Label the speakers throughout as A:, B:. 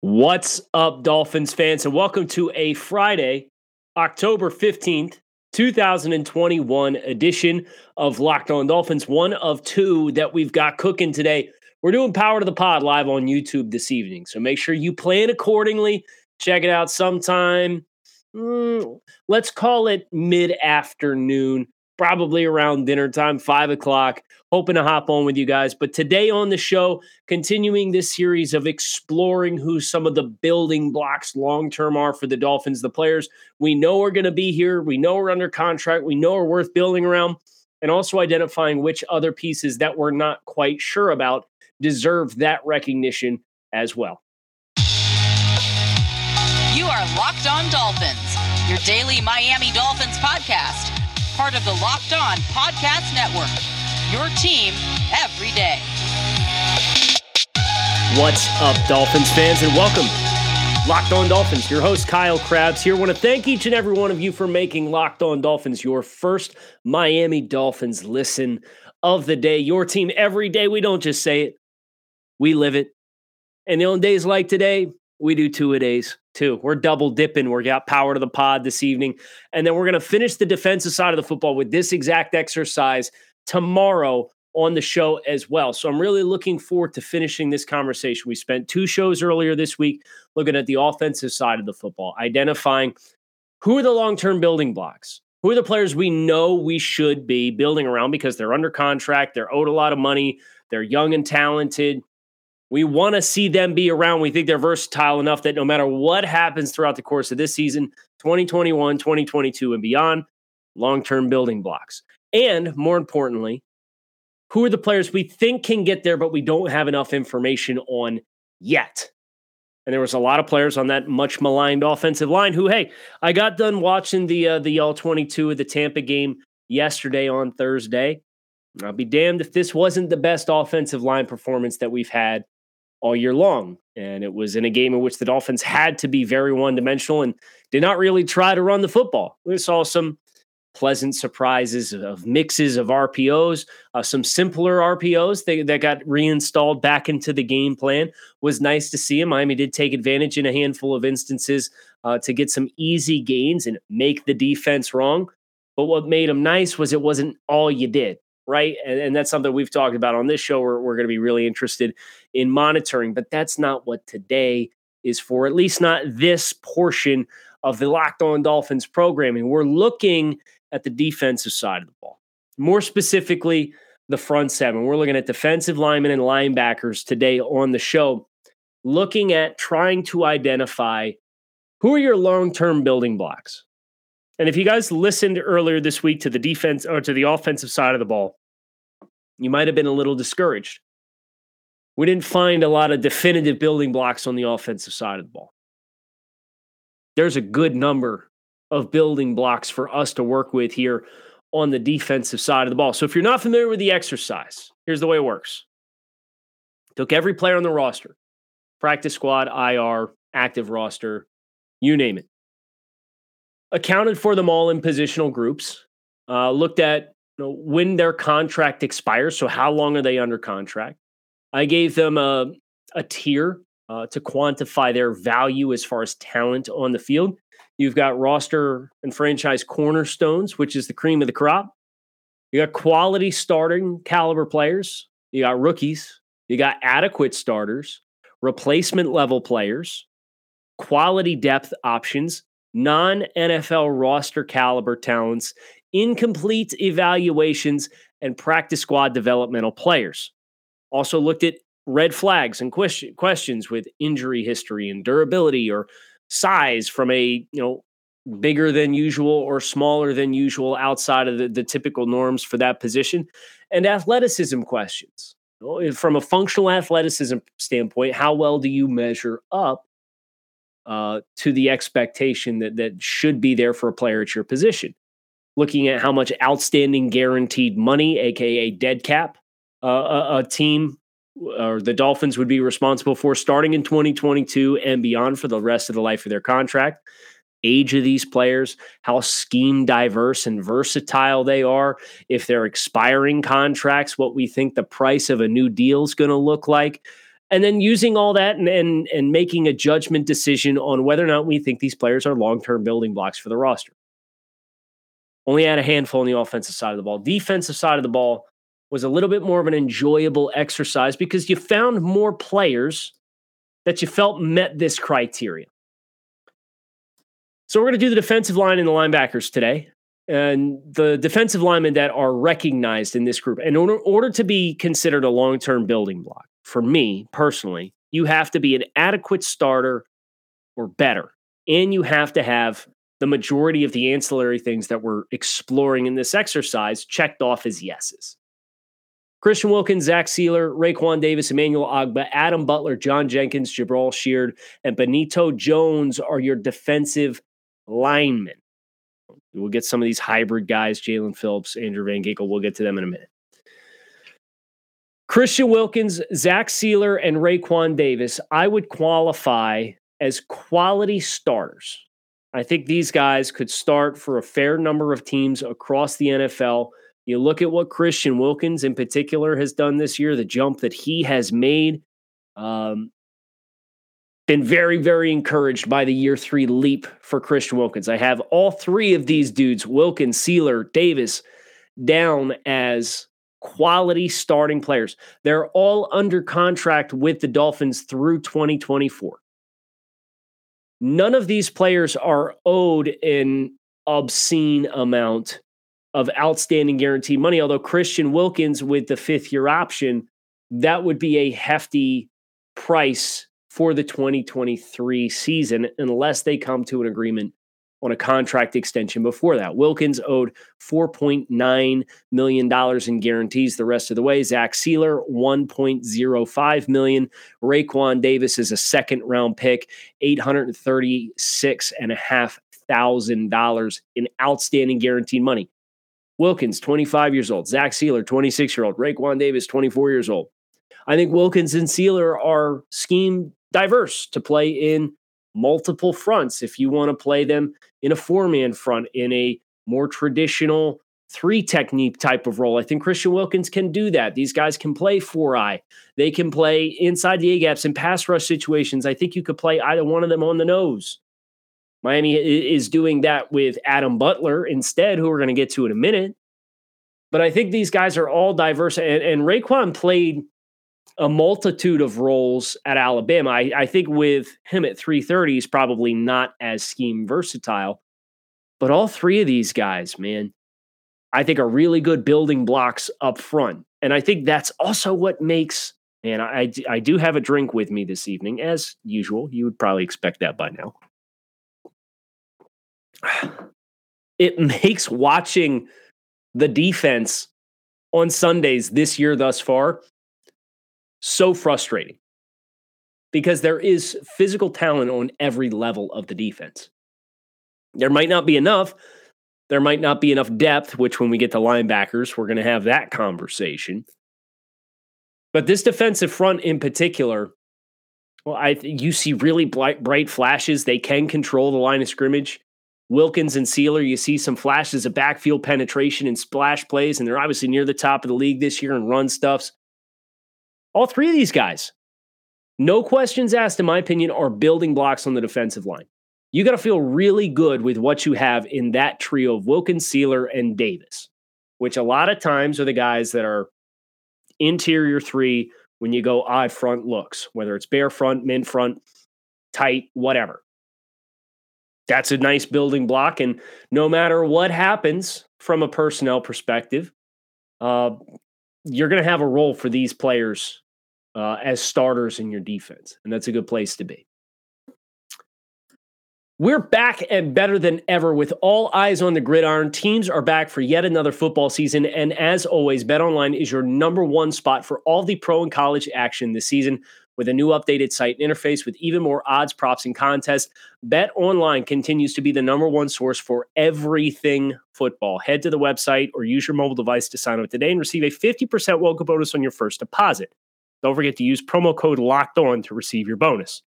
A: What's up, Dolphins fans, and welcome to a Friday, October 15th, 2021 edition of Locked On Dolphins, one of two that we've got cooking today. We're doing Power to the Pod live on YouTube this evening, so make sure you plan accordingly. Check it out sometime. Mm, let's call it mid afternoon probably around dinner time, five o'clock. Hoping to hop on with you guys. But today on the show, continuing this series of exploring who some of the building blocks long term are for the Dolphins, the players we know are going to be here, we know are under contract, we know are worth building around, and also identifying which other pieces that we're not quite sure about deserve that recognition as well.
B: You are Locked On Dolphins, your daily Miami Dolphins podcast part of the Locked On Podcast Network. Your team every day.
A: What's up, Dolphins fans, and welcome. Locked On Dolphins, your host Kyle Crabbs here. I want to thank each and every one of you for making Locked On Dolphins your first Miami Dolphins listen of the day. Your team every day. We don't just say it, we live it. And on days like today, we do two a days too. We're double dipping. We got power to the pod this evening. And then we're going to finish the defensive side of the football with this exact exercise tomorrow on the show as well. So I'm really looking forward to finishing this conversation. We spent two shows earlier this week looking at the offensive side of the football, identifying who are the long term building blocks. Who are the players we know we should be building around because they're under contract, they're owed a lot of money, they're young and talented, we want to see them be around. We think they're versatile enough that no matter what happens throughout the course of this season, 2021, 2022, and beyond, long term building blocks. And more importantly, who are the players we think can get there, but we don't have enough information on yet? And there was a lot of players on that much maligned offensive line who, hey, I got done watching the uh, the all 22 of the Tampa game yesterday on Thursday. I'll be damned if this wasn't the best offensive line performance that we've had all year long. And it was in a game in which the Dolphins had to be very one dimensional and did not really try to run the football. We saw some pleasant surprises of mixes of RPOs, uh, some simpler RPOs that, that got reinstalled back into the game plan. Was nice to see. Him. Miami did take advantage in a handful of instances uh, to get some easy gains and make the defense wrong. But what made them nice was it wasn't all you did right? And, and, that's something we've talked about on this show. We're, we're going to be really interested in monitoring, but that's not what today is for, at least not this portion of the Locked On Dolphins programming. We're looking at the defensive side of the ball, more specifically, the front seven. We're looking at defensive linemen and linebackers today on the show, looking at trying to identify who are your long term building blocks. And if you guys listened earlier this week to the defense or to the offensive side of the ball, you might have been a little discouraged. We didn't find a lot of definitive building blocks on the offensive side of the ball. There's a good number of building blocks for us to work with here on the defensive side of the ball. So if you're not familiar with the exercise, here's the way it works. Took every player on the roster, practice squad, IR, active roster, you name it. Accounted for them all in positional groups. Uh, looked at know, when their contract expires. So, how long are they under contract? I gave them a, a tier uh, to quantify their value as far as talent on the field. You've got roster and franchise cornerstones, which is the cream of the crop. You got quality starting caliber players. You got rookies. You got adequate starters, replacement level players, quality depth options, non NFL roster caliber talents, incomplete evaluations, and practice squad developmental players. Also looked at red flags and question, questions with injury history and durability or size from a you know bigger than usual or smaller than usual outside of the, the typical norms for that position and athleticism questions from a functional athleticism standpoint how well do you measure up uh, to the expectation that that should be there for a player at your position looking at how much outstanding guaranteed money, aka dead cap, uh, a, a, team or the Dolphins would be responsible for starting in 2022 and beyond for the rest of the life of their contract. Age of these players, how scheme diverse and versatile they are, if they're expiring contracts, what we think the price of a new deal is going to look like. and then using all that and, and, and making a judgment decision on whether or not we think these players are long term building blocks for the roster. Only had a handful on the offensive side of the ball. Defensive side of the ball was a little bit more of an enjoyable exercise because you found more players that you felt met this criteria. So we're going to do the defensive line and the linebackers today. And the defensive linemen that are recognized in this group. And in order, order to be considered a long term building block, for me personally, you have to be an adequate starter or better. And you have to have the majority of the ancillary things that we're exploring in this exercise checked off as yeses. Christian Wilkins, Zach Sieler, Raekwon Davis, Emmanuel Ogbah, Adam Butler, John Jenkins, Jabaal Sheard, and Benito Jones are your defensive linemen. We'll get some of these hybrid guys, Jaelan Phillips, Andrew Van Ginkel. We'll get to them in a minute. Christian Wilkins, Zach Sieler, and Raekwon Davis, I would qualify as quality starters. I think these guys could start for a fair number of teams across the NFL. You look at what Christian Wilkins in particular has done this year, the jump that he has made. Um, been very, very encouraged by the year three leap for Christian Wilkins. I have all three of these dudes, Wilkins, Sieler, Davis, down as quality starting players. They're all under contract with the Dolphins through 2024. None of these players are owed an obscene amount of outstanding guarantee money, although Christian Wilkins with the fifth year option, that would be a hefty price for the 2023 season unless they come to an agreement on a contract extension before that. Wilkins owed $4.9 million in guarantees the rest of the way. Zach Sieler, 1.05 million. Raekwon Davis is a second round pick, $836,500 in outstanding guaranteed money. Wilkins, 25 years old. Zach Sieler, 26 year old. Raekwon Davis, 24 years old. I think Wilkins and Sieler are scheme diverse to play in multiple fronts. If you want to play them in a four man front, in a more traditional three technique type of role. I think Christian Wilkins can do that. These guys can play four eye. They can play inside the A gaps in pass rush situations. I think you could play either one of them on the nose. Miami is doing that with Adam Butler instead, who we're going to get to in a minute. But I think these guys are all diverse. And, and Raekwon played a multitude of roles at Alabama. I, I think with him at 330, he's probably not as scheme versatile. But all three of these guys, man, I think are really good building blocks up front. And I think that's also what makes, and I, I do have a drink with me this evening, as usual. You would probably expect that by now. It makes watching the defense on Sundays this year thus far so frustrating because there is physical talent on every level of the defense. There might not be enough. There might not be enough depth, which when we get to linebackers, we're going to have that conversation. But this defensive front in particular, well, I you see really bright, bright flashes. They can control the line of scrimmage. Wilkins and Sieler, you see some flashes of backfield penetration and splash plays, and they're obviously near the top of the league this year and run stuffs. All three of these guys, no questions asked, in my opinion, are building blocks on the defensive line. You got to feel really good with what you have in that trio of Wilkins, Sieler, and Davis, which a lot of times are the guys that are interior three when you go eye front looks, whether it's bear front, min front, tight, whatever. That's a nice building block. And no matter what happens from a personnel perspective, uh, you're going to have a role for these players uh, as starters in your defense, and that's a good place to be. We're back and better than ever with all eyes on the gridiron. Teams are back for yet another football season. And as always, BetOnline is your number one spot for all the pro and college action this season with a new updated site interface with even more odds, props, and contests. Bet Online continues to be the number one source for everything football. Head to the website or use your mobile device to sign up today and receive a 50% welcome bonus on your first deposit. Don't forget to use promo code locked on to receive your bonus.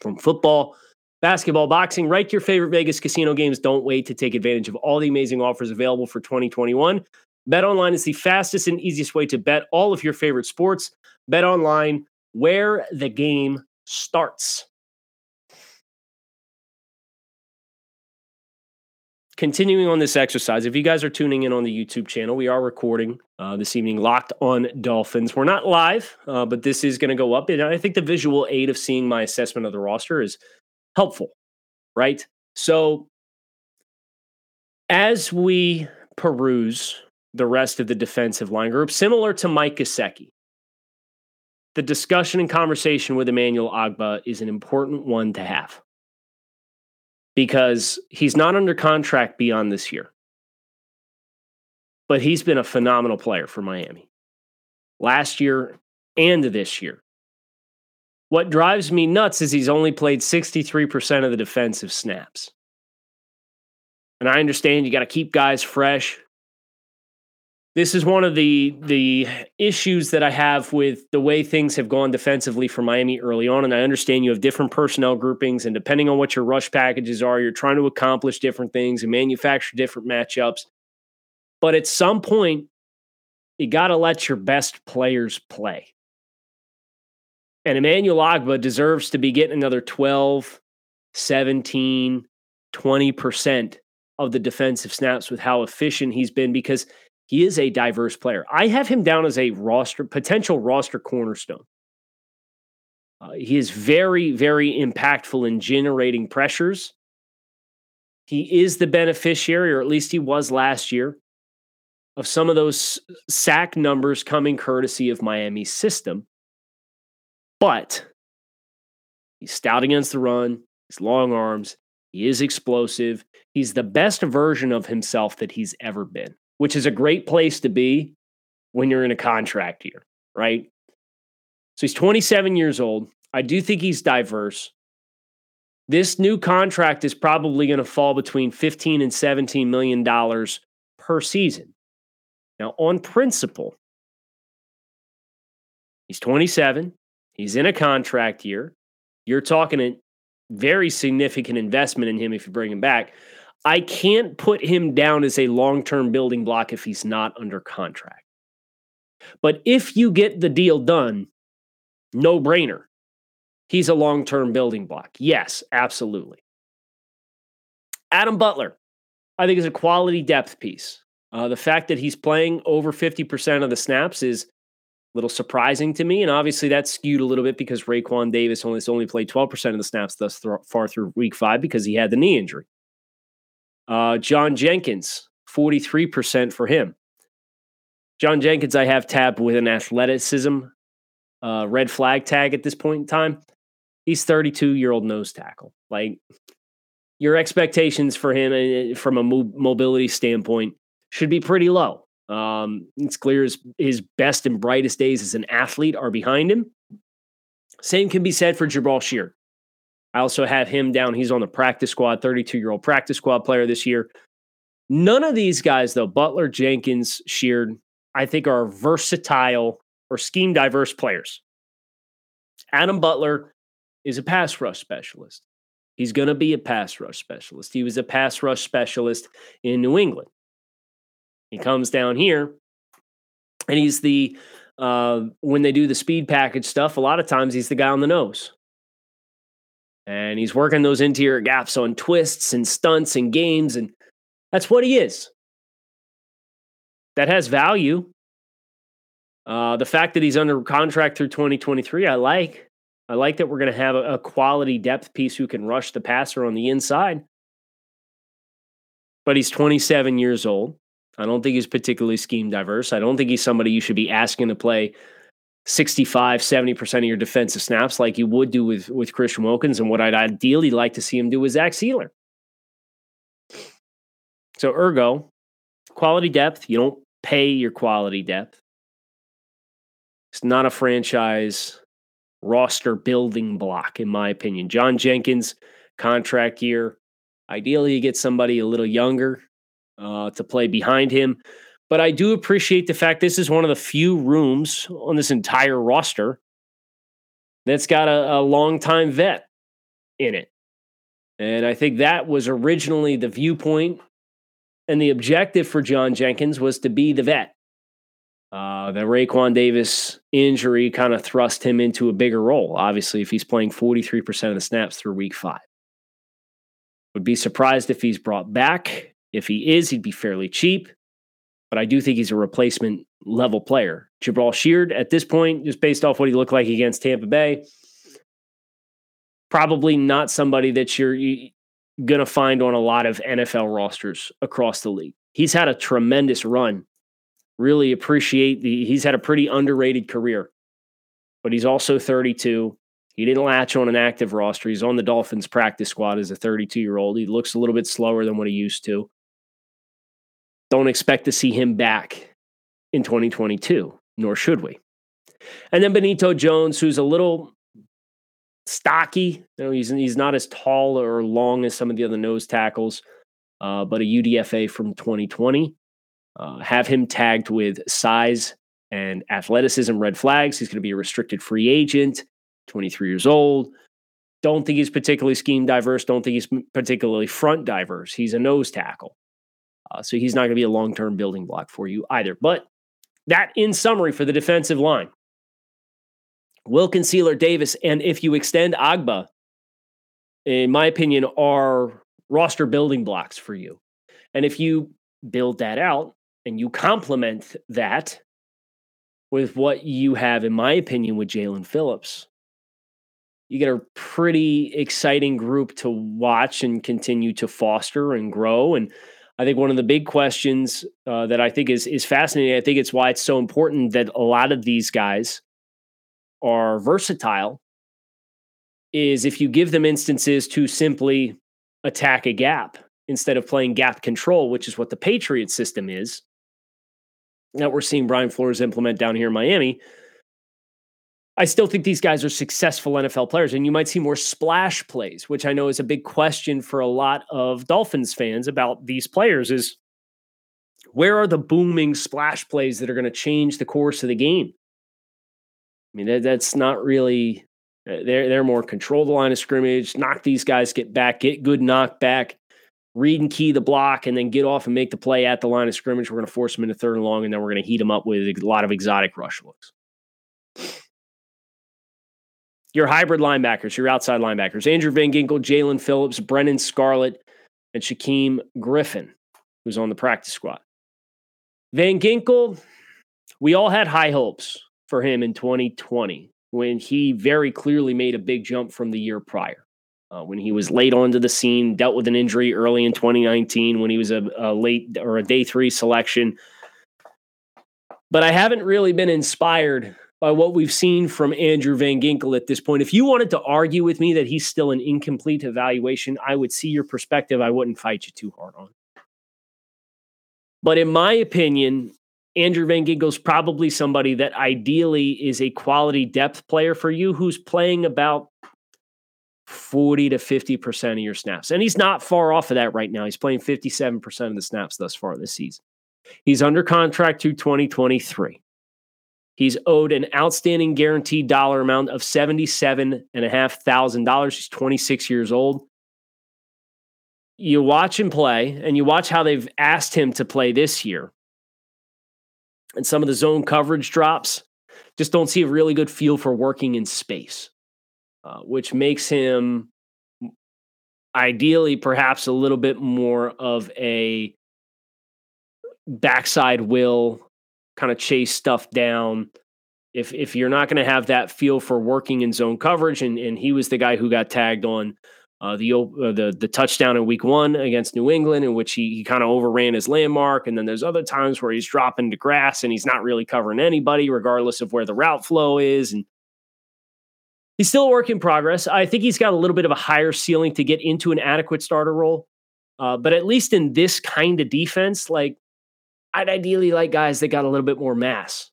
A: From football, basketball, boxing, right to your favorite Vegas casino games, don't wait to take advantage of all the amazing offers available for 2021. Bet online is the fastest and easiest way to bet all of your favorite sports. Bet online where the game starts. Continuing on this exercise, if you guys are tuning in on the YouTube channel, we are recording uh, this evening locked on Dolphins. We're not live, uh, but this is going to go up. And I think the visual aid of seeing my assessment of the roster is helpful, right? So as we peruse the rest of the defensive line group, similar to Mike Gesicki, the discussion and conversation with Emmanuel Ogbah is an important one to have because he's not under contract beyond this year. But he's been a phenomenal player for Miami last year and this year. What drives me nuts is he's only played 63% of the defensive snaps. And I understand you got to keep guys fresh. This is one of the the issues that I have with the way things have gone defensively for Miami early on. And I understand you have different personnel groupings, and depending on what your rush packages are, you're trying to accomplish different things and manufacture different matchups. But at some point, you got to let your best players play. And Emmanuel Ogbah deserves to be getting another 12, 17, 20% of the defensive snaps with how efficient he's been because he is a diverse player. I have him down as a roster potential roster cornerstone. Uh, he is very, very impactful in generating pressures. He is the beneficiary, or at least he was last year, of some of those sack numbers coming courtesy of Miami's system. But he's stout against the run, he's long arms, he is explosive. He's the best version of himself that he's ever been, which is a great place to be when you're in a contract year, right? So he's 27 years old. I do think he's diverse. This new contract is probably going to fall between 15 and 17 million dollars per season. Now, on principle, he's 27. He's in a contract year. You're talking a very significant investment in him if you bring him back. I can't put him down as a long term building block if he's not under contract. But if you get the deal done, no brainer. He's a long term building block. Yes, absolutely. Adam Butler, I think, is a quality depth piece. Uh, the fact that he's playing over 50% of the snaps is a little surprising to me. And obviously that's skewed a little bit because Raekwon Davis only, only played 12% of the snaps thus th- far through week five because he had the knee injury. Uh, John Jenkins, 43% for him. John Jenkins, I have tabbed with an athleticism uh, red flag tag at this point in time. He's 32 year old nose tackle. Like your expectations for him uh, from a mo- mobility standpoint should be pretty low. Um, it's clear his, his best and brightest days as an athlete are behind him. Same can be said for Jabaal Sheard. I also have him down. He's on the practice squad, 32 year old practice squad player this year. None of these guys, though, Butler, Jenkins, Sheard, I think are versatile or scheme diverse players. Adam Butler is a pass rush specialist. He's going to be a pass rush specialist. He was a pass rush specialist in New England. He comes down here and he's the uh, when they do the speed package stuff, a lot of times he's the guy on the nose. And he's working those interior gaps on twists and stunts and games, and that's what he is. That has value. Uh, the fact that he's under contract through 2023, I like. I like that we're going to have a, a quality depth piece who can rush the passer on the inside. But he's 27 years old. I don't think he's particularly scheme diverse. I don't think he's somebody you should be asking to play 65, 70% of your defensive snaps like you would do with, with Christian Wilkins. And what I'd ideally like to see him do is Zach Sieler. So, ergo, quality depth, you don't pay your quality depth. It's not a franchise roster building block, in my opinion. John Jenkins, contract year. Ideally, you get somebody a little younger uh, to play behind him. But I do appreciate the fact this is one of the few rooms on this entire roster that's got a, a long-time vet in it. And I think that was originally the viewpoint and the objective for John Jenkins was to be the vet. Uh, the Raekwon Davis injury kind of thrust him into a bigger role, obviously, if he's playing 43% of the snaps through week five. Would be surprised if he's brought back. If he is, he'd be fairly cheap. But I do think he's a replacement level player. Jabaal Sheard, at this point, just based off what he looked like against Tampa Bay, probably not somebody that you're going to find on a lot of NFL rosters across the league. He's had a tremendous run really appreciate the he's had a pretty underrated career. But he's also 32. He didn't latch on an active roster. He's on the Dolphins practice squad as a 32 year old. He looks a little bit slower than what he used to. Don't expect to see him back in 2022, nor should we. And then Benito Jones, who's a little stocky. You know, he's he's not as tall or long as some of the other nose tackles, uh, but a UDFA from 2020. Uh, have him tagged with size and athleticism red flags. He's going to be a restricted free agent, 23 years old. Don't think he's particularly scheme diverse. Don't think he's particularly front diverse. He's a nose tackle. Uh, so he's not going to be a long term building block for you either. But that, in summary, for the defensive line Wilkins, Sieler, Davis, and if you extend Ogbah, in my opinion, are roster building blocks for you. And if you build that out, and you complement that with what you have, in my opinion, with Jaelan Phillips, you get a pretty exciting group to watch and continue to foster and grow. And I think one of the big questions uh, that I think is is fascinating. I think it's why it's so important that a lot of these guys are versatile. Is if you give them instances to simply attack a gap instead of playing gap control, which is what the Patriot system is, that we're seeing Brian Flores implement down here in Miami. I still think these guys are successful NFL players, and you might see more splash plays, which I know is a big question for a lot of Dolphins fans about these players. Is where are the booming splash plays that are going to change the course of the game? I mean, that, that's not really. Uh, they're they're more control the line of scrimmage, knock these guys, get back, get good knockback, read and key the block and then get off and make the play at the line of scrimmage. We're going to force them into third and long, and then we're going to heat them up with a lot of exotic rush looks. Your hybrid linebackers, your outside linebackers, Andrew Van Ginkel, Jaelan Phillips, Brennan Scarlett, and Shaquem Griffin, who's on the practice squad. Van Ginkel, we all had high hopes for him in 2020 when he very clearly made a big jump from the year prior uh, when he was late onto the scene, dealt with an injury early in 2019 when he was a, a late or a day three selection. But I haven't really been inspired by what we've seen from Andrew Van Ginkel at this point. If you wanted to argue with me that he's still an incomplete evaluation, I would see your perspective. I wouldn't fight you too hard on. But in my opinion, Andrew Van Ginkel's probably somebody that ideally is a quality depth player for you who's playing about 40 to 50% of your snaps. And he's not far off of that right now. He's playing 57% of the snaps thus far this season. He's under contract to 2023. He's owed an outstanding guaranteed dollar amount of $77,500. He's 26 years old. You watch him play and you watch how they've asked him to play this year. And some of the zone coverage drops just don't see a really good feel for working in space. Uh, which makes him ideally perhaps a little bit more of a backside will kind of chase stuff down. If if you're not going to have that feel for working in zone coverage, and and he was the guy who got tagged on uh, the uh, the the touchdown in Week One against New England, in which he he kind of overran his landmark, and then there's other times where he's dropping to grass and he's not really covering anybody, regardless of where the route flow is, and he's still a work in progress. I think he's got a little bit of a higher ceiling to get into an adequate starter role. Uh, but at least in this kind of defense, like I'd ideally like guys that got a little bit more mass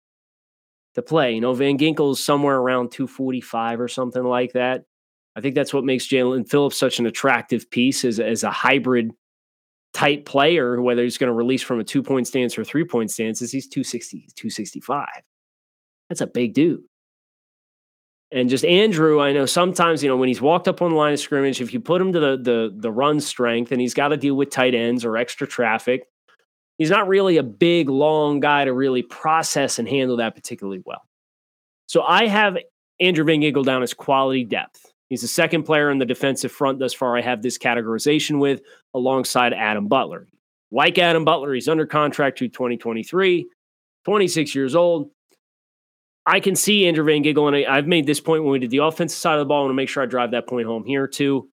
A: to play. You know, Van Ginkel's somewhere around 245 or something like that. I think that's what makes Jaelan Phillips such an attractive piece as, as a hybrid type player, whether he's going to release from a two point stance or three point stance, is he's 260, 265. That's a big dude. And just Andrew, I know sometimes, you know, when he's walked up on the line of scrimmage, if you put him to the the the run strength and he's got to deal with tight ends or extra traffic, he's not really a big, long guy to really process and handle that particularly well. So I have Andrew Van Ginkel down as quality depth. He's the second player in the defensive front thus far I have this categorization with, alongside Adam Butler. Like Adam Butler, he's under contract to 2023, 26 years old. I can see Andrew Van Ginkel, and I, have made this point when we did the offensive side of the ball. I want to make sure I drive that point home here too.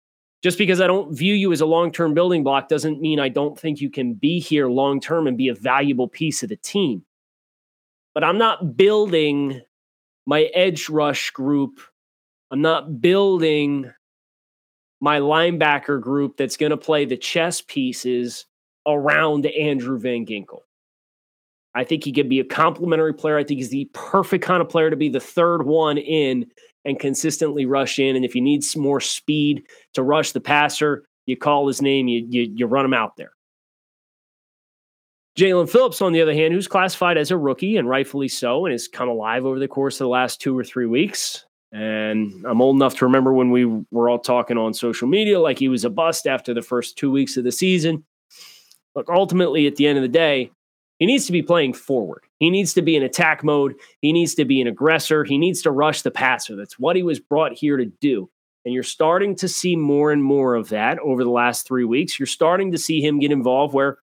A: Just because I don't view you as a long term building block doesn't mean I don't think you can be here long term and be a valuable piece of the team. But I'm not building my edge rush group. I'm not building my linebacker group that's going to play the chess pieces around Andrew Van Ginkel. I think he could be a complementary player. I think he's the perfect kind of player to be the third one in and consistently rush in. And if he needs more speed to rush the passer, you call his name, you, you, you run him out there. Jaelan Phillips, on the other hand, who's classified as a rookie and rightfully so, and has come alive over the course of the last two or three weeks. And I'm old enough to remember when we were all talking on social media like he was a bust after the first two weeks of the season. Look, ultimately, at the end of the day, he needs to be playing forward. He needs to be in attack mode. He needs to be an aggressor. He needs to rush the passer. That's what he was brought here to do. And you're starting to see more and more of that over the last three weeks. You're starting to see him get involved where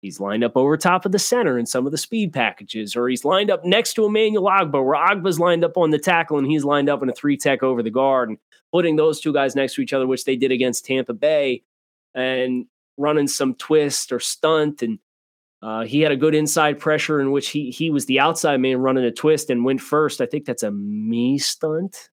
A: he's lined up over top of the center in some of the speed packages, or he's lined up next to Emmanuel Ogbah, where Ogbah's lined up on the tackle and he's lined up in a three tech over the guard and putting those two guys next to each other, which they did against Tampa Bay, and running some twist or stunt and uh, he had a good inside pressure in which he he was the outside man running a twist and went first. I think that's a me stunt.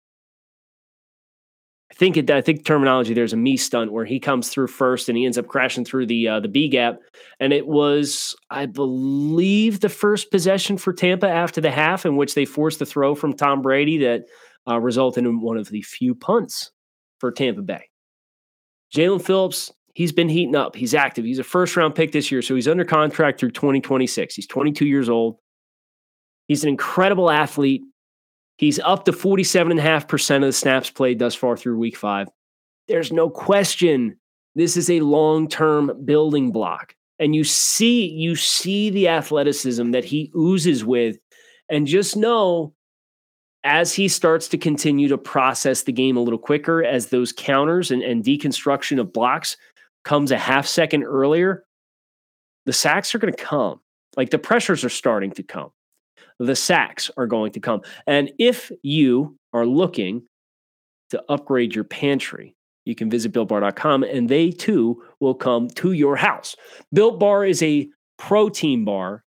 A: I think it. I think terminology there's a me stunt where he comes through first and he ends up crashing through the uh, the B gap, and it was I believe the first possession for Tampa after the half in which they forced the throw from Tom Brady that uh, resulted in one of the few punts for Tampa Bay. Jaelan Phillips he's been heating up. He's active. He's a first round pick this year, so he's under contract through 2026. He's 22 years old. He's an incredible athlete. He's up to 47.5% of the snaps played thus far through week five. There's no question this is a long term building block. And you see, you see the athleticism that he oozes with. And just know as he starts to continue to process the game a little quicker, as those counters and, and deconstruction of blocks comes a half second earlier, the sacks are going to come. Like the pressures are starting to come. The sacks are going to come. And if you are looking to upgrade your pantry, you can visit builtbar.com and they too will come to your house. Built Bar is a protein bar,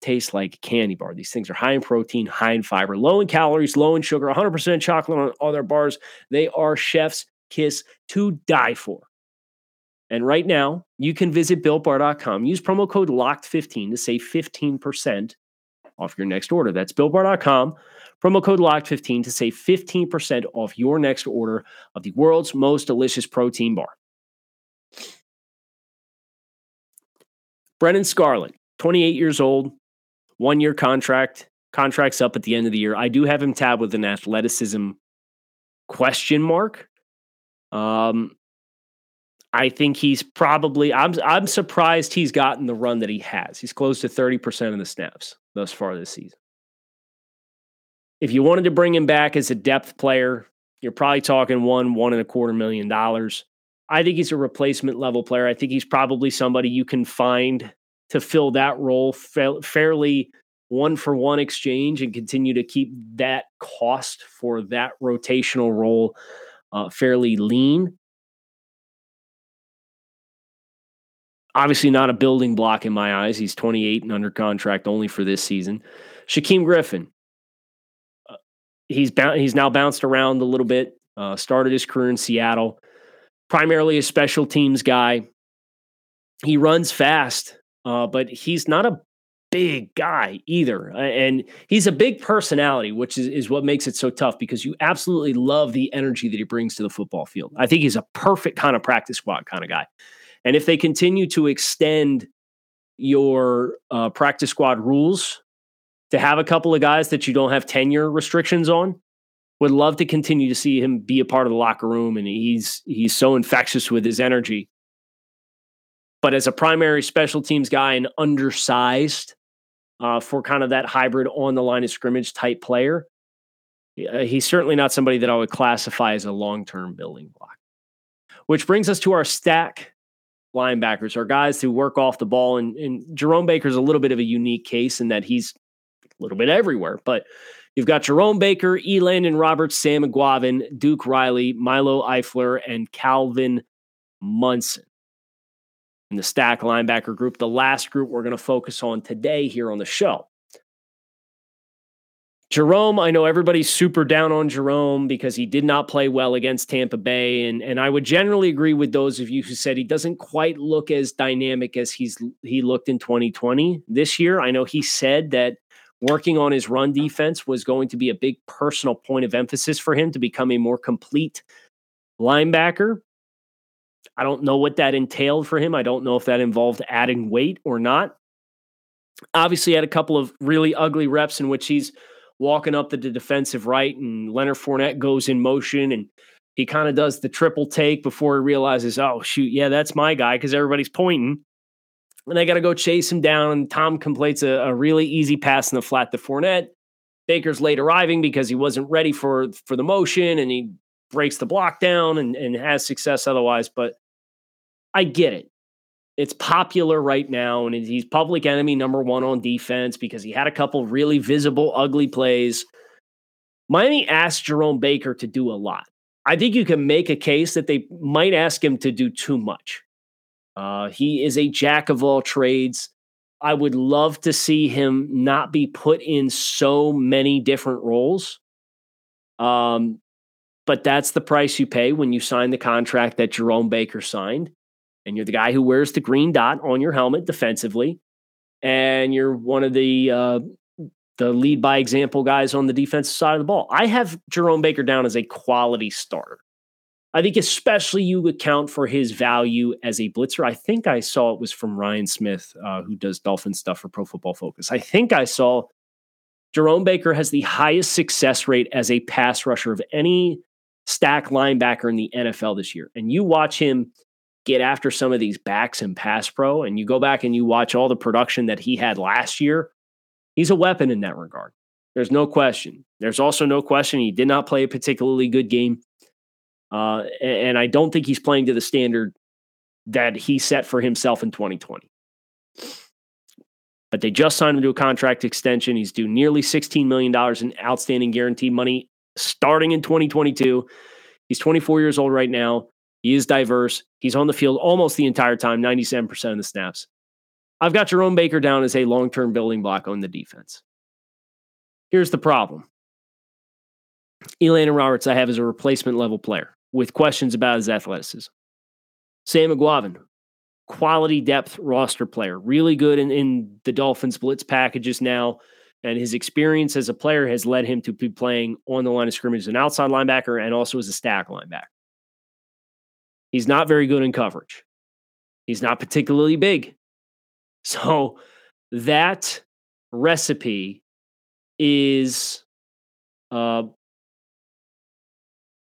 A: tastes like candy bar. These things are high in protein, high in fiber, low in calories, low in sugar, 100% chocolate on all their bars. They are chef's kiss to die for. And right now, you can visit builtbar.com. Use promo code LOCKED15 to save 15% off your next order. That's builtbar.com. Promo code LOCKED15 to save 15% off your next order of the world's most delicious protein bar. Brennan Scarlett, 28 years old, one year contract. Contract's up at the end of the year. I do have him tabbed with an athleticism question mark. Um, I think he's probably I'm I'm surprised he's gotten the run that he has. He's close to 30% of the snaps thus far this season. If you wanted to bring him back as a depth player, you're probably talking one, one and a quarter million dollars. I think he's a replacement level player. I think he's probably somebody you can find to fill that role fa- fairly one for one exchange and continue to keep that cost for that rotational role uh, fairly lean. Obviously not a building block in my eyes. He's 28 and under contract only for this season. Shaquem Griffin, uh, he's he's now bounced around a little bit. Uh, started his career in Seattle, primarily a special teams guy. He runs fast, uh, but he's not a big guy either. And he's a big personality, which is, is what makes it so tough because you absolutely love the energy that he brings to the football field. I think he's a perfect kind of practice squad kind of guy. And if they continue to extend your uh, practice squad rules to have a couple of guys that you don't have tenure restrictions on, would love to continue to see him be a part of the locker room. And he's he's so infectious with his energy. but as a primary special teams guy and undersized uh, for kind of that hybrid on the line of scrimmage type player, he's certainly not somebody that I would classify as a long term building block. Which brings us to our stack linebackers, are guys who work off the ball. And, and Jerome Baker's a little bit of a unique case in that he's a little bit everywhere. But you've got Jerome Baker, Elandon Roberts, Sam Eguavoen, Duke Riley, Milo Eifler, and Calvin Munson in the stack linebacker group, the last group we're going to focus on today here on the show. Jerome, I know everybody's super down on Jerome because he did not play well against Tampa Bay. And, and I would generally agree with those of you who said he doesn't quite look as dynamic as he's he looked in 2020. This year, I know he said that working on his run defense was going to be a big personal point of emphasis for him to become a more complete linebacker. I don't know what that entailed for him. I don't know if that involved adding weight or not. Obviously, had a couple of really ugly reps in which he's walking up to the defensive right, and Leonard Fournette goes in motion and he kind of does the triple take before he realizes, oh, shoot, yeah, that's my guy because everybody's pointing. And I got to go chase him down. And Tom completes a, a, really easy pass in the flat to Fournette. Baker's late arriving because he wasn't ready for, for the motion and he breaks the block down and, and has success otherwise. But I get it it's popular right now, and he's public enemy number one on defense because he had a couple really visible, ugly plays. Miami asked Jerome Baker to do a lot. I think you can make a case that they might ask him to do too much. Uh, he is a jack of all trades. I would love to see him not be put in so many different roles. Um, but that's the price you pay when you sign the contract that Jerome Baker signed and you're the guy who wears the green dot on your helmet defensively, and you're one of the uh, the lead by example guys on the defensive side of the ball. I have Jerome Baker down as a quality starter. I think especially you account for his value as a blitzer. I think I saw it was from Ryan Smith, uh, who does Dolphin stuff for Pro Football Focus. I think I saw Jerome Baker has the highest success rate as a pass rusher of any stack linebacker in the NFL this year. And you watch him get after some of these backs in pass pro and you go back and you watch all the production that he had last year, he's a weapon in that regard. There's no question. There's also no question he did not play a particularly good game. Uh, and I don't think he's playing to the standard that he set for himself in 2020. But they just signed him to a contract extension. He's due nearly $16 million in outstanding guaranteed money starting in 2022. He's 24 years old right now. He is diverse. He's on the field almost the entire time, 97% of the snaps. I've got Jerome Baker down as a long term building block on the defense. Here's the problem Elandon Roberts, I have as a replacement level player with questions about his athleticism. Sam Eguavoen, quality depth roster player, really good in, in the Dolphins blitz packages now. And his experience as a player has led him to be playing on the line of scrimmage as an outside linebacker and also as a stack linebacker. He's not very good in coverage. He's not particularly big. So that recipe is uh,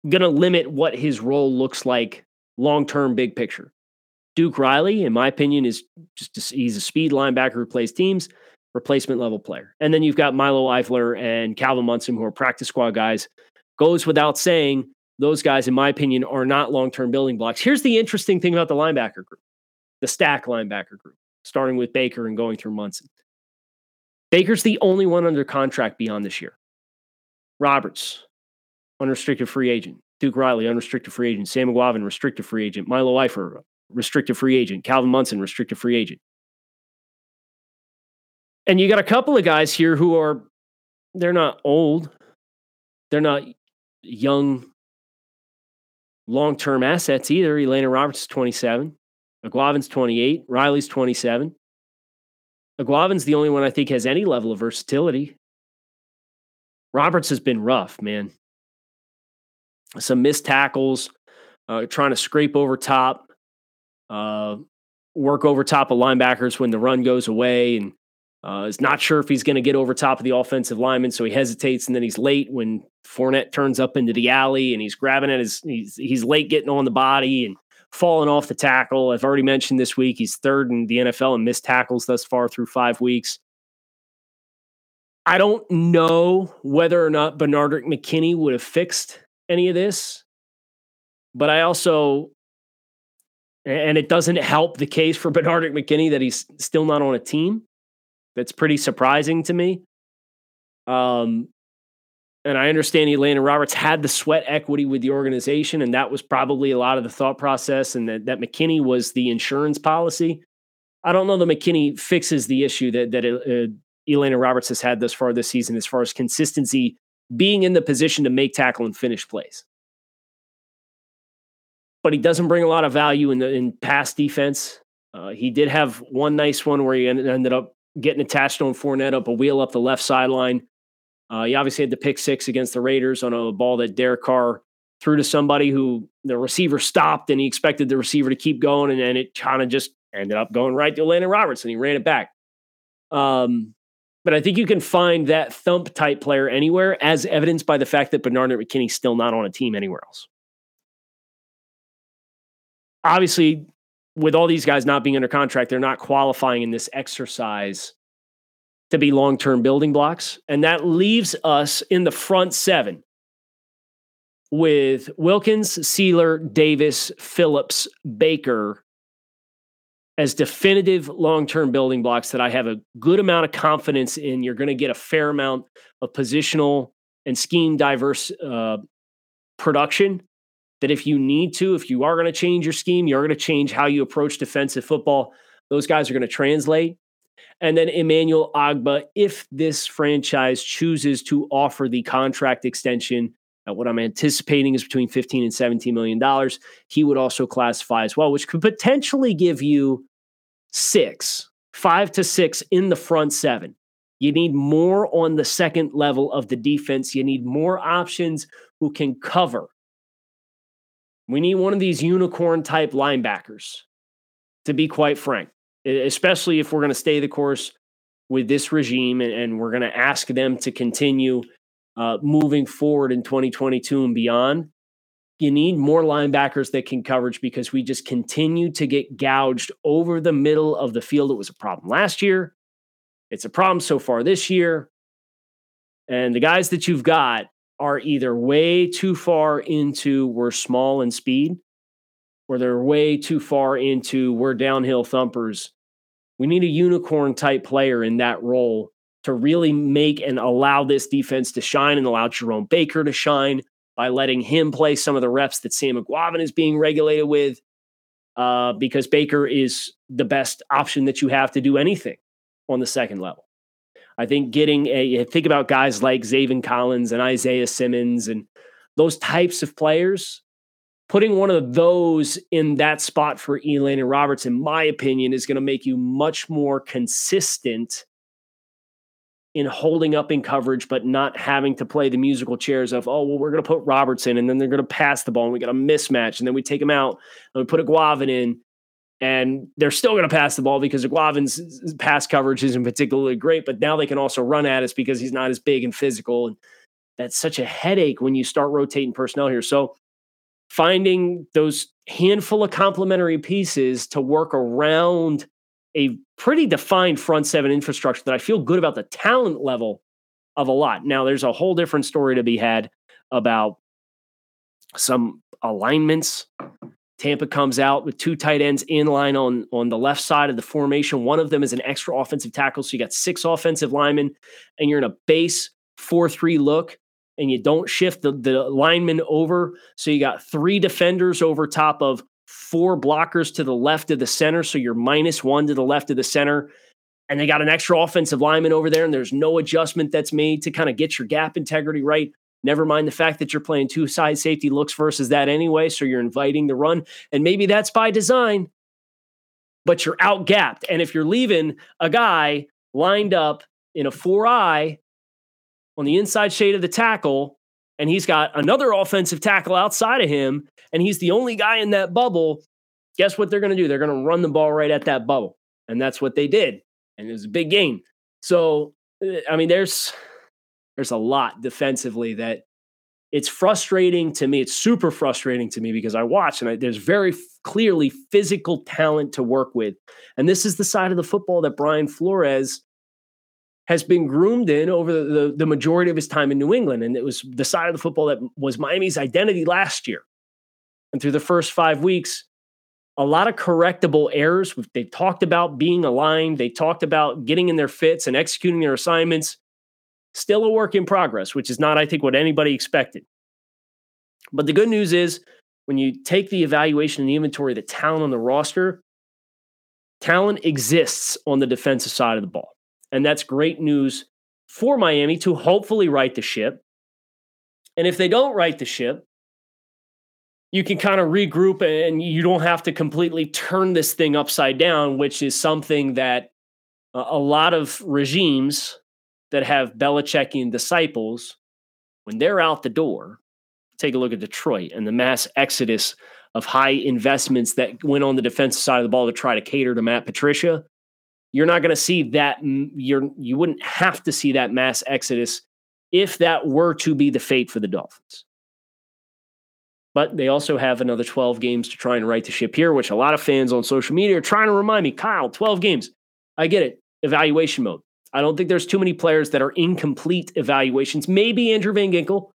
A: going to limit what his role looks like long term, big picture. Duke Riley, in my opinion, is just a, he's a speed linebacker who plays teams, replacement level player. And then you've got Milo Eifler and Calvin Munson, who are practice squad guys. Goes without saying, those guys, in my opinion, are not long term building blocks. Here's the interesting thing about the linebacker group, the stack linebacker group, starting with Baker and going through Munson. Baker's the only one under contract beyond this year. Roberts, unrestricted free agent. Duke Riley, unrestricted free agent. Sam Eguavoen, restricted free agent. Milo Eifler, restricted free agent. Calvin Munson, restricted free agent. And you got a couple of guys here who are, they're not old. They're not young long term assets either. Elandon Roberts is 27, Eguavoen's 28, Riley's 27. Eguavoen's the only one I think has any level of versatility. Roberts has been rough, man. Some missed tackles, uh, trying to scrape over top, uh, work over top of linebackers when the run goes away, and uh, is not sure if he's going to get over top of the offensive lineman, so he hesitates, and then he's late when Fournette turns up into the alley, and he's grabbing at his. He's he's late getting on the body, and falling off the tackle. I've already mentioned this week he's third in the NFL in missed tackles thus far through five weeks. I don't know whether or not Benardrick McKinney would have fixed any of this, but I also, and it doesn't help the case for Benardrick McKinney that he's still not on a team. That's pretty surprising to me. Um, and I understand Elandon Roberts had the sweat equity with the organization, and that was probably a lot of the thought process, and that, that McKinney was the insurance policy. I don't know that McKinney fixes the issue that that uh, Elandon Roberts has had thus far this season as far as consistency, being in the position to make tackle and finish plays. But he doesn't bring a lot of value in the in pass defense. Uh, he did have one nice one where he ended up getting attached on Fournette up a wheel up the left sideline. Uh, he obviously had the pick six against the Raiders on a ball that Derek Carr threw to somebody who the receiver stopped and he expected the receiver to keep going, and then it kind of just ended up going right to Elandon Robertson. And he ran it back. Um, but I think you can find that thump type player anywhere, as evidenced by the fact that Benardrick McKinney's still not on a team anywhere else. Obviously, with all these guys not being under contract, they're not qualifying in this exercise to be long term building blocks. And that leaves us in the front seven with Wilkins, Sieler, Davis, Phillips, Baker, as definitive long term building blocks that I have a good amount of confidence in. You're going to get a fair amount of positional and scheme diverse uh, production. That if you need to, if you are going to change your scheme, you're going to change how you approach defensive football. Those guys are going to translate. And then Emmanuel Ogbah, if this franchise chooses to offer the contract extension at what I'm anticipating is between 15 and 17 million dollars, he would also classify as well, which could potentially give you six, five to six in the front seven. You need more on the second level of the defense. You need more options who can cover. We need one of these unicorn type linebackers, to be quite frank, especially if we're going to stay the course with this regime and, we're going to ask them to continue uh, moving forward in 2022 and beyond. You need more linebackers that can coverage because we just continue to get gouged over the middle of the field. It was a problem last year. It's a problem so far this year. And the guys that you've got are either way too far into we're small in speed or they're way too far into we're downhill thumpers. We need a unicorn type player in that role to really make and allow this defense to shine and allow Jerome Baker to shine by letting him play some of the reps that Sam Eguavoen is being regulated with, uh, because Baker is the best option that you have to do anything on the second level. I think getting a think about guys like Zaven Collins and Isaiah Simmons and those types of players. Putting one of those in that spot for Elandon Roberts, in my opinion, is going to make you much more consistent in holding up in coverage, but not having to play the musical chairs of, oh, well, we're going to put Robertson and then they're going to pass the ball and we got a mismatch. And then we take him out and we put Eguavoen in and they're still going to pass the ball because Eguavoen's pass coverage isn't particularly great, but now they can also run at us because he's not as big and physical. And that's such a headache when you start rotating personnel here. So finding those handful of complementary pieces to work around a pretty defined front seven infrastructure that I feel good about the talent level of a lot. Now, there's a whole different story to be had about some alignments. Tampa comes out with two tight ends in line on, on the left side of the formation. One of them is an extra offensive tackle. So you got six offensive linemen, and you're in a base 4 3 look, and you don't shift the, the linemen over. So you got three defenders over top of four blockers to the left of the center. So you're minus one to the left of the center. And they got an extra offensive lineman over there, and there's no adjustment that's made to kind of get your gap integrity right. Never mind the fact that you're playing two side safety looks versus that anyway. So you're inviting the run. And maybe that's by design, but you're out gapped. And if you're leaving a guy lined up in a four eye on the inside shade of the tackle, and he's got another offensive tackle outside of him, and he's the only guy in that bubble, guess what they're going to do? They're going to run the ball right at that bubble. And that's what they did. And it was a big game. So, uh, I mean, there's there's a lot defensively that it's frustrating to me. It's super frustrating to me because I watch and I, there's very f- clearly physical talent to work with. And this is the side of the football that Brian Flores has been groomed in over the, the, the majority of his time in New England. And it was the side of the football that was Miami's identity last year. And through the first five weeks, a lot of correctable errors. They talked about being aligned, they talked about getting in their fits and executing their assignments. Still a work in progress, which is not, I think, what anybody expected. But the good news is when you take the evaluation and the inventory of the talent on the roster, talent exists on the defensive side of the ball. And that's great news for Miami to hopefully right the ship. And if they don't right the ship, you can kind of regroup and you don't have to completely turn this thing upside down, which is something that a lot of regimes that have Belichickian disciples, when they're out the door, take a look at Detroit and the mass exodus of high investments that went on the defensive side of the ball to try to cater to Matt Patricia. You're not going to see that. You're you wouldn't have to see that mass exodus if that were to be the fate for the Dolphins. But they also have another 12 games to try and right the ship here, which a lot of fans on social media are trying to remind me, Kyle, 12 games. I get it. Evaluation mode. I don't think there's too many players that are incomplete evaluations. Maybe Andrew Van Ginkel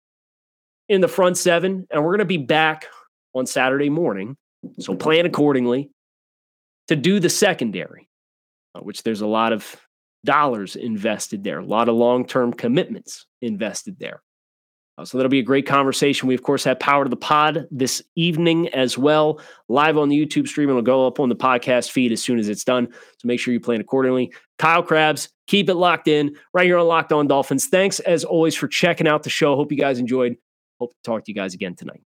A: in the front seven, and we're going to be back on Saturday morning. So plan accordingly to do the secondary, uh, which there's a lot of dollars invested there, a lot of long term commitments invested there. Uh, so that'll be a great conversation. We, of course, have Power to the Pod this evening as well, live on the YouTube stream. It'll go up on the podcast feed as soon as it's done. So make sure you plan accordingly. Kyle Crabbs, keep it locked in right here on Locked On Dolphins. Thanks, as always, for checking out the show. Hope you guys enjoyed. Hope to talk to you guys again tonight.